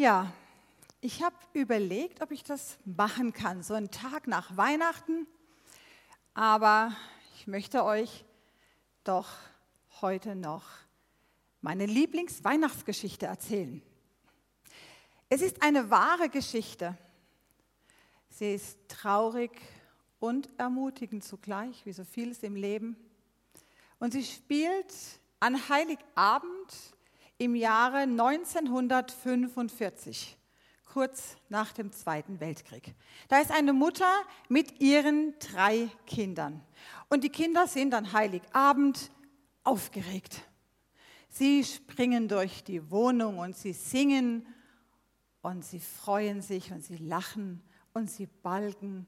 Ja, ich habe überlegt, ob ich das machen kann, so einen Tag nach Weihnachten. Aber ich möchte euch doch heute noch meine Lieblingsweihnachtsgeschichte erzählen. Es ist eine wahre Geschichte. Sie ist traurig und ermutigend zugleich, wie so vieles im Leben. Und sie spielt an Heiligabend im Jahre 1945, kurz nach dem Zweiten Weltkrieg. Da ist eine Mutter mit ihren drei Kindern. Und die Kinder sind an Heiligabend aufgeregt. Sie springen durch die Wohnung und sie singen und sie freuen sich und sie lachen und sie balgen,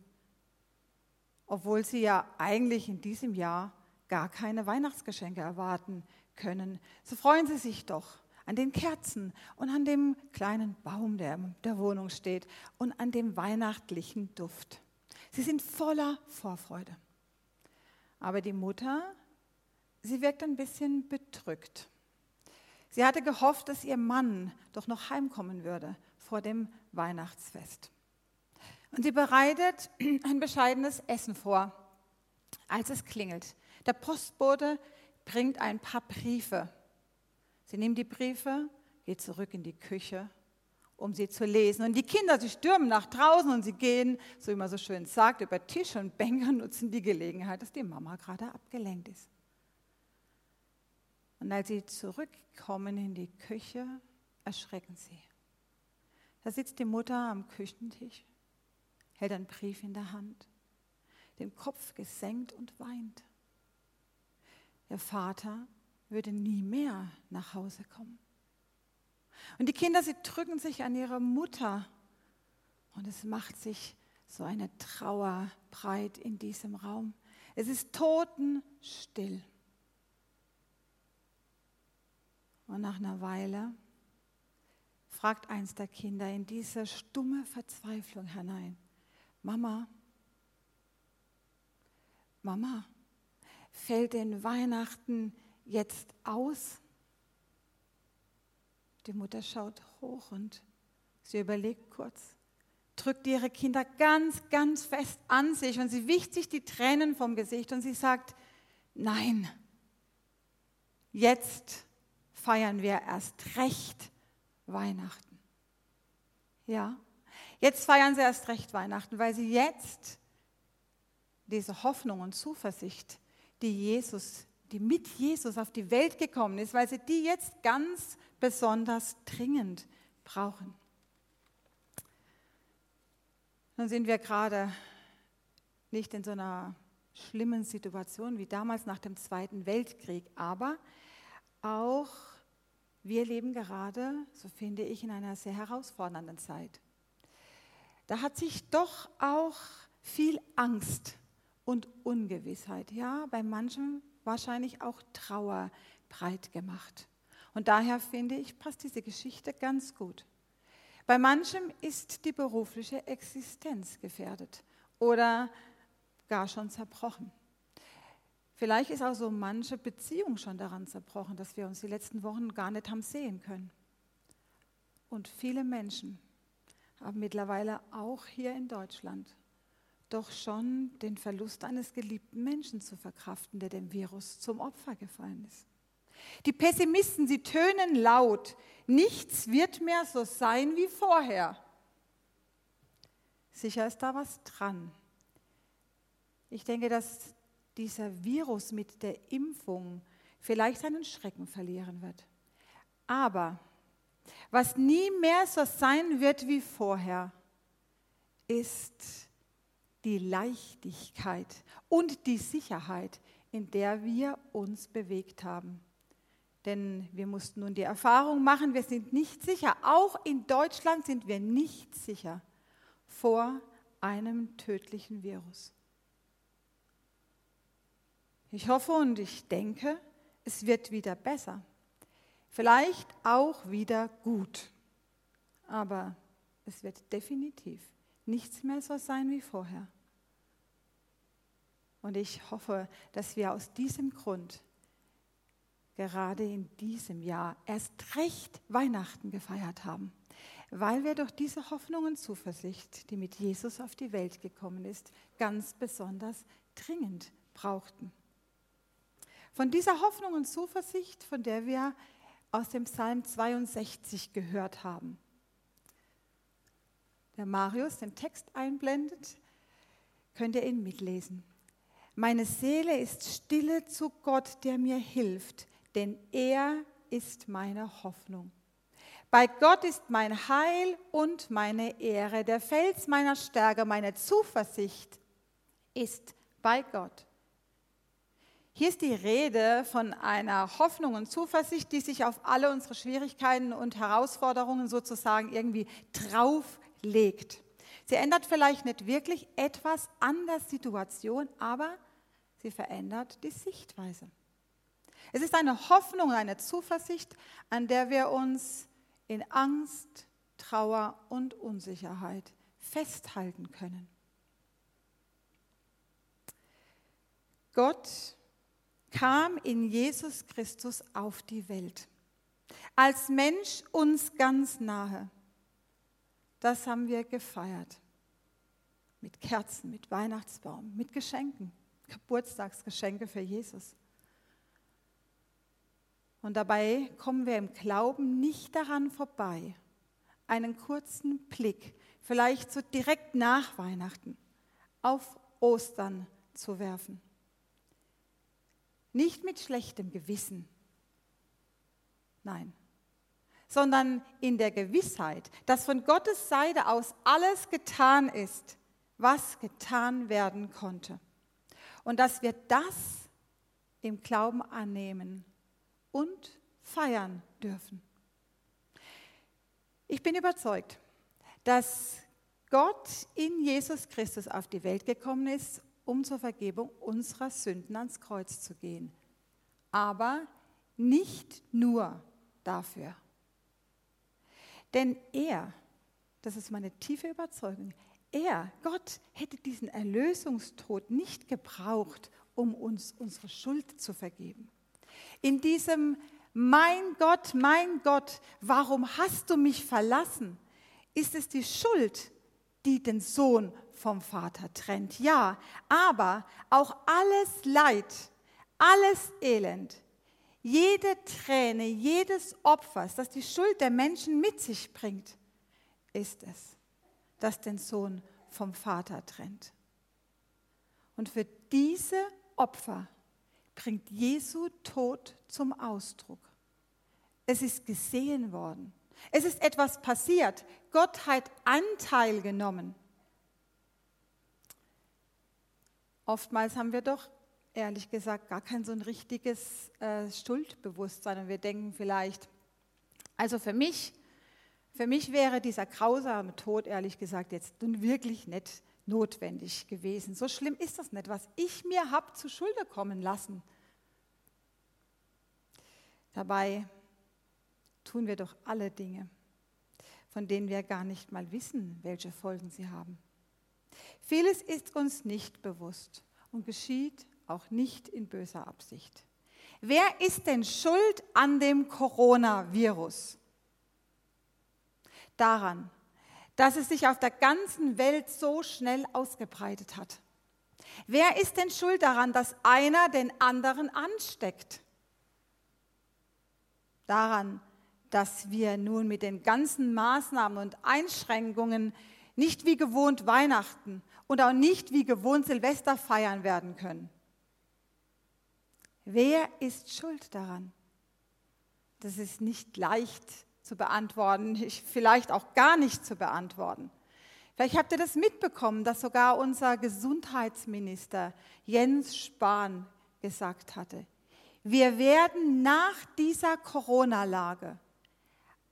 obwohl sie ja eigentlich in diesem Jahr gar keine Weihnachtsgeschenke erwarten können. So freuen sie sich doch an den Kerzen und an dem kleinen Baum, der in der Wohnung steht und an dem weihnachtlichen Duft. Sie sind voller Vorfreude. Aber die Mutter, sie wirkt ein bisschen bedrückt. Sie hatte gehofft, dass ihr Mann doch noch heimkommen würde vor dem Weihnachtsfest. Und sie bereitet ein bescheidenes Essen vor, als es klingelt. Der Postbote bringt ein paar Briefe. Sie nimmt die Briefe, geht zurück in die Küche, um sie zu lesen. Und die Kinder, sie stürmen nach draußen und sie gehen, so wie man so schön sagt, über Tisch und Bänke nutzen die Gelegenheit, dass die Mama gerade abgelenkt ist. Und als sie zurückkommen in die Küche, erschrecken sie. Da sitzt die Mutter am Küchentisch, hält einen Brief in der Hand, den Kopf gesenkt und weint. Der Vater würde nie mehr nach Hause kommen. Und die Kinder, sie drücken sich an ihre Mutter und es macht sich so eine Trauer breit in diesem Raum. Es ist totenstill. Und nach einer Weile fragt eins der Kinder in diese stumme Verzweiflung hinein, Mama, Mama, fällt denn Weihnachten jetzt aus? Die Mutter schaut hoch und sie überlegt kurz, drückt ihre Kinder ganz, ganz fest an sich und sie wischt sich die Tränen vom Gesicht und sie sagt, nein, jetzt feiern wir erst recht Weihnachten. Ja, jetzt feiern sie erst recht Weihnachten, weil sie jetzt diese Hoffnung und Zuversicht, die Jesus, die mit Jesus auf die Welt gekommen ist, weil sie die jetzt ganz besonders dringend brauchen. Nun sind wir gerade nicht in so einer schlimmen Situation wie damals nach dem Zweiten Weltkrieg, aber auch wir leben gerade, so finde ich, in einer sehr herausfordernden Zeit. Da hat sich doch auch viel Angst und Ungewissheit, ja, bei manchen wahrscheinlich auch Trauer breit gemacht. Und daher finde ich, passt diese Geschichte ganz gut. Bei manchem ist die berufliche Existenz gefährdet oder gar schon zerbrochen. Vielleicht ist auch so manche Beziehung schon daran zerbrochen, dass wir uns die letzten Wochen gar nicht haben sehen können. Und viele Menschen haben mittlerweile auch hier in Deutschland doch schon den Verlust eines geliebten Menschen zu verkraften, der dem Virus zum Opfer gefallen ist. Die Pessimisten, sie tönen laut, nichts wird mehr so sein wie vorher. Sicher ist da was dran. Ich denke, dass dieser Virus mit der Impfung vielleicht seinen Schrecken verlieren wird. Aber was nie mehr so sein wird wie vorher, ist die Leichtigkeit und die Sicherheit, in der wir uns bewegt haben. Denn wir mussten nun die Erfahrung machen, wir sind nicht sicher, auch in Deutschland sind wir nicht sicher vor einem tödlichen Virus. Ich hoffe und ich denke, es wird wieder besser. Vielleicht auch wieder gut. Aber es wird definitiv nichts mehr so sein wie vorher. Und ich hoffe, dass wir aus diesem Grund gerade in diesem Jahr erst recht Weihnachten gefeiert haben, weil wir durch diese Hoffnung und Zuversicht, die mit Jesus auf die Welt gekommen ist, ganz besonders dringend brauchten. Von dieser Hoffnung und Zuversicht, von der wir aus dem Psalm 62 gehört haben. Der Marius den Text einblendet, könnt ihr ihn mitlesen. Meine Seele ist stille zu Gott, der mir hilft, denn er ist meine Hoffnung. Bei Gott ist mein Heil und meine Ehre, der Fels meiner Stärke, meine Zuversicht ist bei Gott. Hier ist die Rede von einer Hoffnung und Zuversicht, die sich auf alle unsere Schwierigkeiten und Herausforderungen sozusagen irgendwie drauflegt. Sie ändert vielleicht nicht wirklich etwas an der Situation, aber sie verändert die Sichtweise. Es ist eine Hoffnung, eine Zuversicht, an der wir uns in Angst, Trauer und Unsicherheit festhalten können. Gott kam in Jesus Christus auf die Welt. Als Mensch uns ganz nahe. Das haben wir gefeiert. Mit Kerzen, mit Weihnachtsbaum, mit Geschenken, Geburtstagsgeschenke für Jesus. Und dabei kommen wir im Glauben nicht daran vorbei, einen kurzen Blick, vielleicht so direkt nach Weihnachten, auf Ostern zu werfen. Nicht mit schlechtem Gewissen, nein, sondern in der Gewissheit, dass von Gottes Seite aus alles getan ist, was getan werden konnte. Und dass wir das im Glauben annehmen und feiern dürfen. Ich bin überzeugt, dass Gott in Jesus Christus auf die Welt gekommen ist, um zur Vergebung unserer Sünden ans Kreuz zu gehen. Aber nicht nur dafür. Denn er, das ist meine tiefe Überzeugung, er, Gott, hätte diesen Erlösungstod nicht gebraucht, um uns unsere Schuld zu vergeben. In diesem Mein Gott, mein Gott, warum hast du mich verlassen? Ist es die Schuld, die den Sohn vom Vater trennt? Ja, aber auch alles Leid, alles Elend, jede Träne, jedes Opfer, das die Schuld der Menschen mit sich bringt, ist es, das den Sohn vom Vater trennt. Und für diese Opfer bringt Jesu Tod zum Ausdruck. Es ist gesehen worden. Es ist etwas passiert. Gott hat Anteil genommen. Oftmals haben wir doch, ehrlich gesagt, gar kein so ein richtiges äh, Schuldbewusstsein. Und wir denken vielleicht, also für mich, für mich wäre dieser grausame Tod, ehrlich gesagt, jetzt nun wirklich nicht notwendig gewesen. So schlimm ist das nicht, was ich mir habe zu Schulde kommen lassen. Dabei tun wir doch alle Dinge, von denen wir gar nicht mal wissen, welche Folgen sie haben. Vieles ist uns nicht bewusst und geschieht auch nicht in böser Absicht. Wer ist denn schuld an dem Coronavirus? Daran, dass es sich auf der ganzen Welt so schnell ausgebreitet hat. Wer ist denn schuld daran, dass einer den anderen ansteckt? Daran, dass wir nun mit den ganzen Maßnahmen und Einschränkungen nicht wie gewohnt Weihnachten und auch nicht wie gewohnt Silvester feiern werden können. Wer ist schuld daran? Das ist nicht leicht zu beantworten, vielleicht auch gar nicht zu beantworten. Vielleicht habt ihr das mitbekommen, dass sogar unser Gesundheitsminister Jens Spahn gesagt hatte, wir werden nach dieser Corona-Lage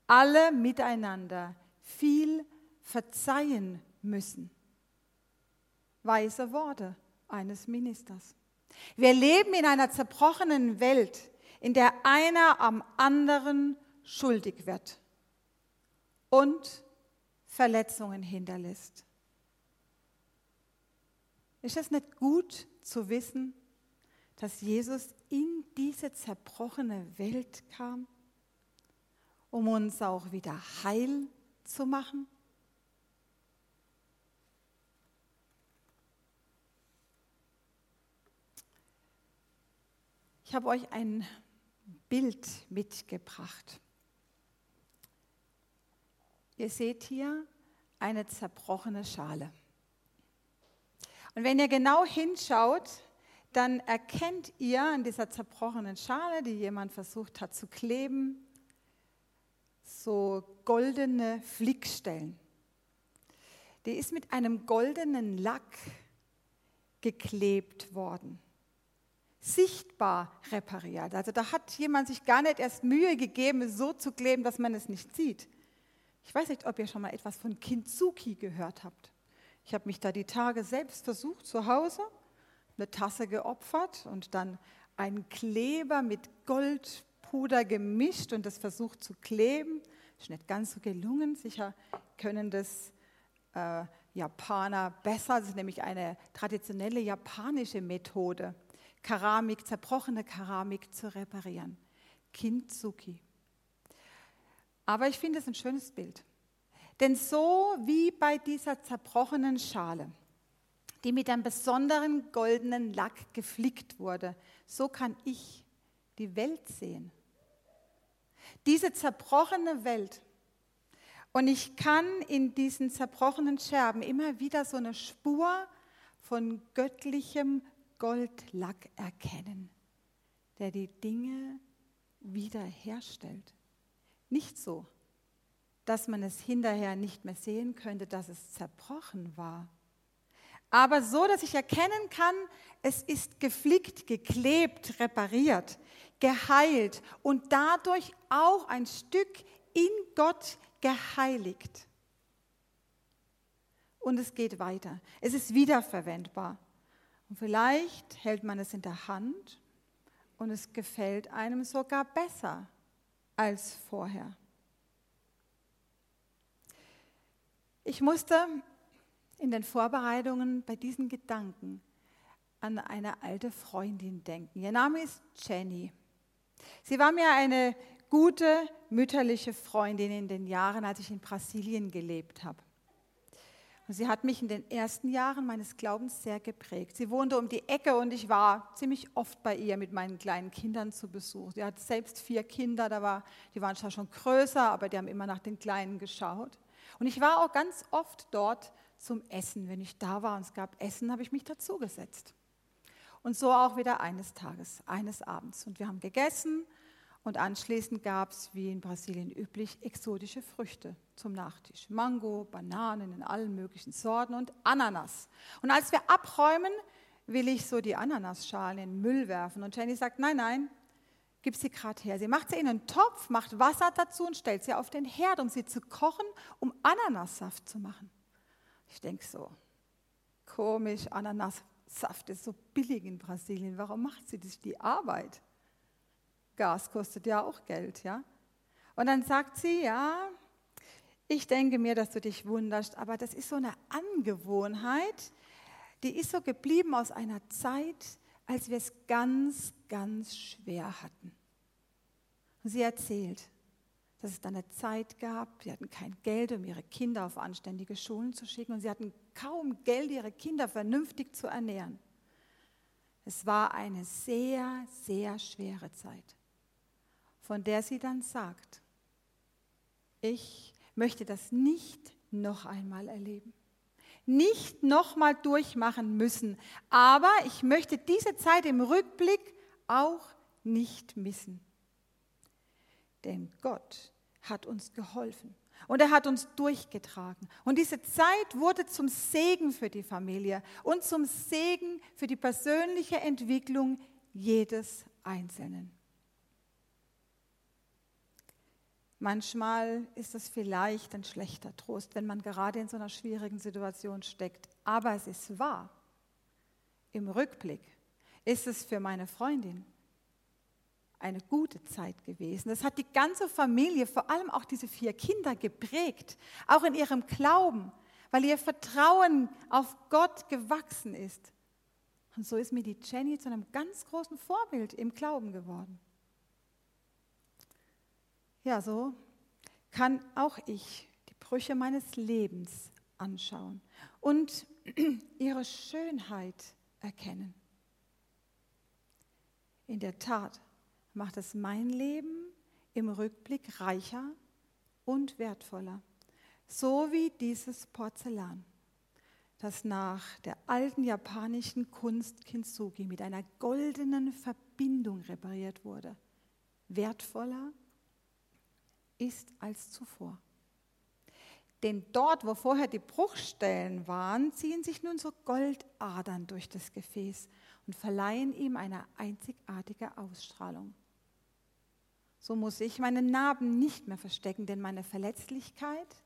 alle miteinander viel verzeihen müssen. Weise Worte eines Ministers. Wir leben in einer zerbrochenen Welt, in der einer am anderen schuldig wird und Verletzungen hinterlässt. Ist es nicht gut zu wissen, dass Jesus in diese zerbrochene Welt kam, um uns auch wieder Heil zu machen? Ich habe euch ein Bild mitgebracht. Ihr seht hier eine zerbrochene Schale. Und wenn ihr genau hinschaut, dann erkennt ihr an dieser zerbrochenen Schale, die jemand versucht hat zu kleben, so goldene Flickstellen. Die ist mit einem goldenen Lack geklebt worden sichtbar repariert. Also da hat jemand sich gar nicht erst Mühe gegeben, es so zu kleben, dass man es nicht sieht. Ich weiß nicht, ob ihr schon mal etwas von Kintsuki gehört habt. Ich habe mich da die Tage selbst versucht, zu Hause, eine Tasse geopfert und dann einen Kleber mit Goldpuder gemischt und das versucht zu kleben. Ist nicht ganz so gelungen. Sicher können das äh, Japaner besser. Das ist nämlich eine traditionelle japanische Methode. Keramik, zerbrochene Keramik zu reparieren. Kintsuki. Aber ich finde es ein schönes Bild. Denn so wie bei dieser zerbrochenen Schale, die mit einem besonderen goldenen Lack geflickt wurde, so kann ich die Welt sehen. Diese zerbrochene Welt. Und ich kann in diesen zerbrochenen Scherben immer wieder so eine Spur von göttlichem Goldlack erkennen, der die Dinge wiederherstellt. Nicht so, dass man es hinterher nicht mehr sehen könnte, dass es zerbrochen war, aber so, dass ich erkennen kann, es ist geflickt, geklebt, repariert, geheilt und dadurch auch ein Stück in Gott geheiligt. Und es geht weiter. Es ist wiederverwendbar. Und vielleicht hält man es in der Hand und es gefällt einem sogar besser als vorher. Ich musste in den Vorbereitungen bei diesen Gedanken an eine alte Freundin denken. Ihr Name ist Jenny. Sie war mir eine gute mütterliche Freundin in den Jahren, als ich in Brasilien gelebt habe. Und sie hat mich in den ersten Jahren meines Glaubens sehr geprägt. Sie wohnte um die Ecke und ich war ziemlich oft bei ihr mit meinen kleinen Kindern zu Besuch. Sie hat selbst vier Kinder, da war, die waren zwar schon größer, aber die haben immer nach den Kleinen geschaut. Und ich war auch ganz oft dort zum Essen. Wenn ich da war und es gab Essen, habe ich mich dazugesetzt. Und so auch wieder eines Tages, eines Abends. Und wir haben gegessen und anschließend gab es, wie in Brasilien üblich, exotische Früchte zum Nachtisch. Mango, Bananen in allen möglichen Sorten und Ananas. Und als wir abräumen, will ich so die Ananasschalen in den Müll werfen. Und Jenny sagt, nein, nein, gib sie gerade her. Sie macht sie in einen Topf, macht Wasser dazu und stellt sie auf den Herd, um sie zu kochen, um Ananassaft zu machen. Ich denke so, komisch, Ananassaft ist so billig in Brasilien. Warum macht sie das die Arbeit? Gas kostet ja auch Geld, ja. Und dann sagt sie, ja, ich denke mir, dass du dich wunderst, aber das ist so eine Angewohnheit, die ist so geblieben aus einer Zeit, als wir es ganz, ganz schwer hatten. Und sie erzählt, dass es dann eine Zeit gab, sie hatten kein Geld, um ihre Kinder auf anständige Schulen zu schicken und sie hatten kaum Geld, ihre Kinder vernünftig zu ernähren. Es war eine sehr, sehr schwere Zeit von der sie dann sagt, ich möchte das nicht noch einmal erleben, nicht noch mal durchmachen müssen, aber ich möchte diese Zeit im Rückblick auch nicht missen. Denn Gott hat uns geholfen und er hat uns durchgetragen. Und diese Zeit wurde zum Segen für die Familie und zum Segen für die persönliche Entwicklung jedes Einzelnen. Manchmal ist es vielleicht ein schlechter Trost, wenn man gerade in so einer schwierigen Situation steckt. Aber es ist wahr. Im Rückblick ist es für meine Freundin eine gute Zeit gewesen. Es hat die ganze Familie, vor allem auch diese vier Kinder, geprägt, auch in ihrem Glauben, weil ihr Vertrauen auf Gott gewachsen ist. Und so ist mir die Jenny zu einem ganz großen Vorbild im Glauben geworden. Ja, so kann auch ich die Brüche meines Lebens anschauen und ihre Schönheit erkennen. In der Tat macht es mein Leben im Rückblick reicher und wertvoller, so wie dieses Porzellan, das nach der alten japanischen Kunst Kintsugi mit einer goldenen Verbindung repariert wurde, wertvoller ist als zuvor. Denn dort, wo vorher die Bruchstellen waren, ziehen sich nun so Goldadern durch das Gefäß und verleihen ihm eine einzigartige Ausstrahlung. So muss ich meine Narben nicht mehr verstecken, denn meine Verletzlichkeit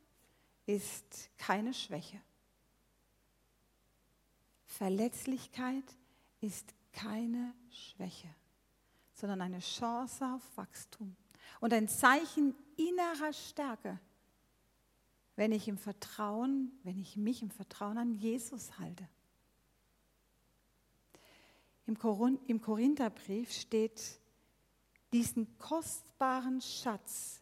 ist keine Schwäche. Verletzlichkeit ist keine Schwäche, sondern eine Chance auf Wachstum und ein Zeichen innerer Stärke, wenn ich im Vertrauen, wenn ich mich im Vertrauen an Jesus halte. Im Korintherbrief steht, diesen kostbaren Schatz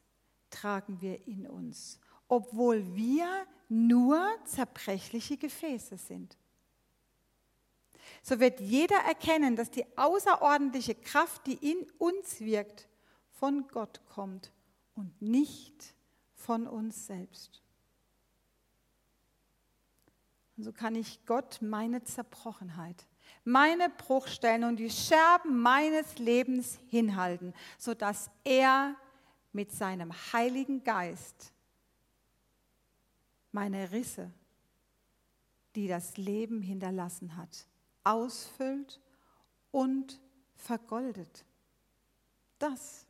tragen wir in uns, obwohl wir nur zerbrechliche Gefäße sind. So wird jeder erkennen, dass die außerordentliche Kraft, die in uns wirkt, von Gott kommt und nicht von uns selbst. Und so kann ich Gott meine Zerbrochenheit, meine Bruchstellen und die Scherben meines Lebens hinhalten, sodass er mit seinem Heiligen Geist meine Risse, die das Leben hinterlassen hat, ausfüllt und vergoldet. Das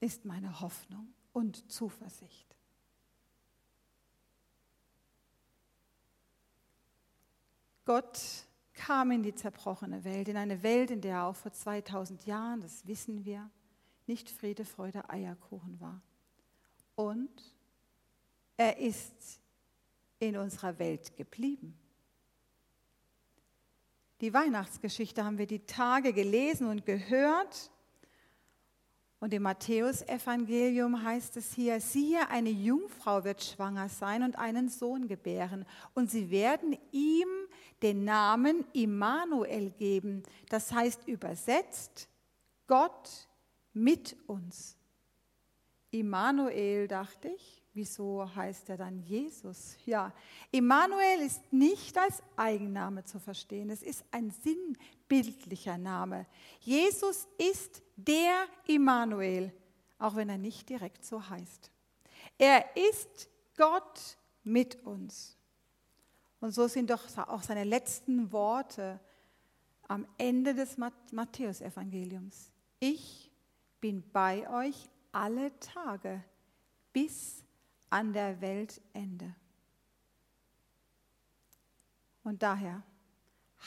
ist meine Hoffnung und Zuversicht. Gott kam in die zerbrochene Welt, in eine Welt, in der auch vor 2000 Jahren, das wissen wir, nicht Friede, Freude, Eierkuchen war. Und er ist in unserer Welt geblieben. Die Weihnachtsgeschichte haben wir die Tage gelesen und gehört. Und im Matthäusevangelium heißt es hier, siehe, eine Jungfrau wird schwanger sein und einen Sohn gebären. Und sie werden ihm den Namen Immanuel geben. Das heißt übersetzt, Gott mit uns. Immanuel, dachte ich, wieso heißt er dann Jesus? Ja, Immanuel ist nicht als Eigenname zu verstehen, es ist ein sinnbildlicher Name. Jesus ist der Immanuel, auch wenn er nicht direkt so heißt. Er ist Gott mit uns. Und so sind doch auch seine letzten Worte am Ende des Matthäusevangeliums. Ich bin bei euch alle Tage bis an der Weltende. Und daher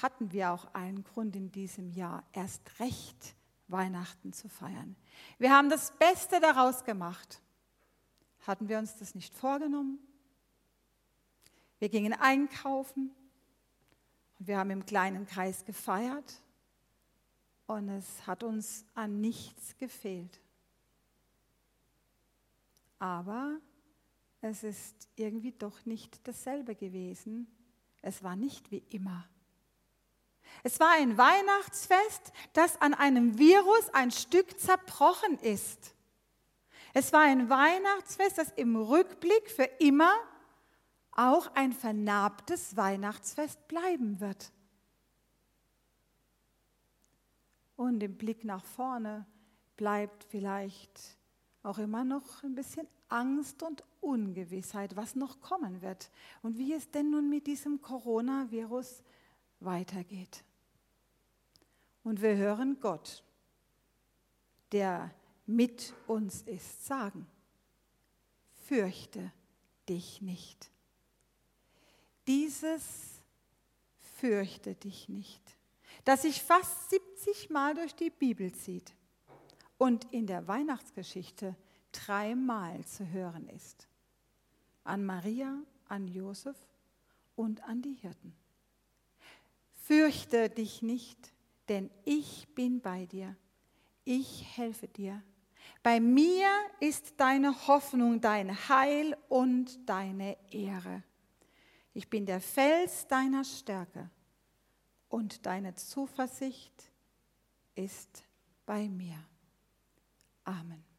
hatten wir auch einen Grund in diesem Jahr, erst recht Weihnachten zu feiern. Wir haben das Beste daraus gemacht. Hatten wir uns das nicht vorgenommen? Wir gingen einkaufen und wir haben im kleinen Kreis gefeiert und es hat uns an nichts gefehlt. Aber es ist irgendwie doch nicht dasselbe gewesen. Es war nicht wie immer. Es war ein Weihnachtsfest, das an einem Virus ein Stück zerbrochen ist. Es war ein Weihnachtsfest, das im Rückblick für immer auch ein vernarbtes Weihnachtsfest bleiben wird. Und im Blick nach vorne bleibt vielleicht auch immer noch ein bisschen Angst und Ungewissheit, was noch kommen wird und wie es denn nun mit diesem Coronavirus weitergeht. Und wir hören Gott, der mit uns ist, sagen, fürchte dich nicht. Dieses fürchte dich nicht, das sich fast 70 Mal durch die Bibel zieht und in der Weihnachtsgeschichte dreimal zu hören ist. An Maria, an Josef und an die Hirten. Fürchte dich nicht, denn ich bin bei dir. Ich helfe dir. Bei mir ist deine Hoffnung, dein Heil und deine Ehre. Ich bin der Fels deiner Stärke und deine Zuversicht ist bei mir. Amen.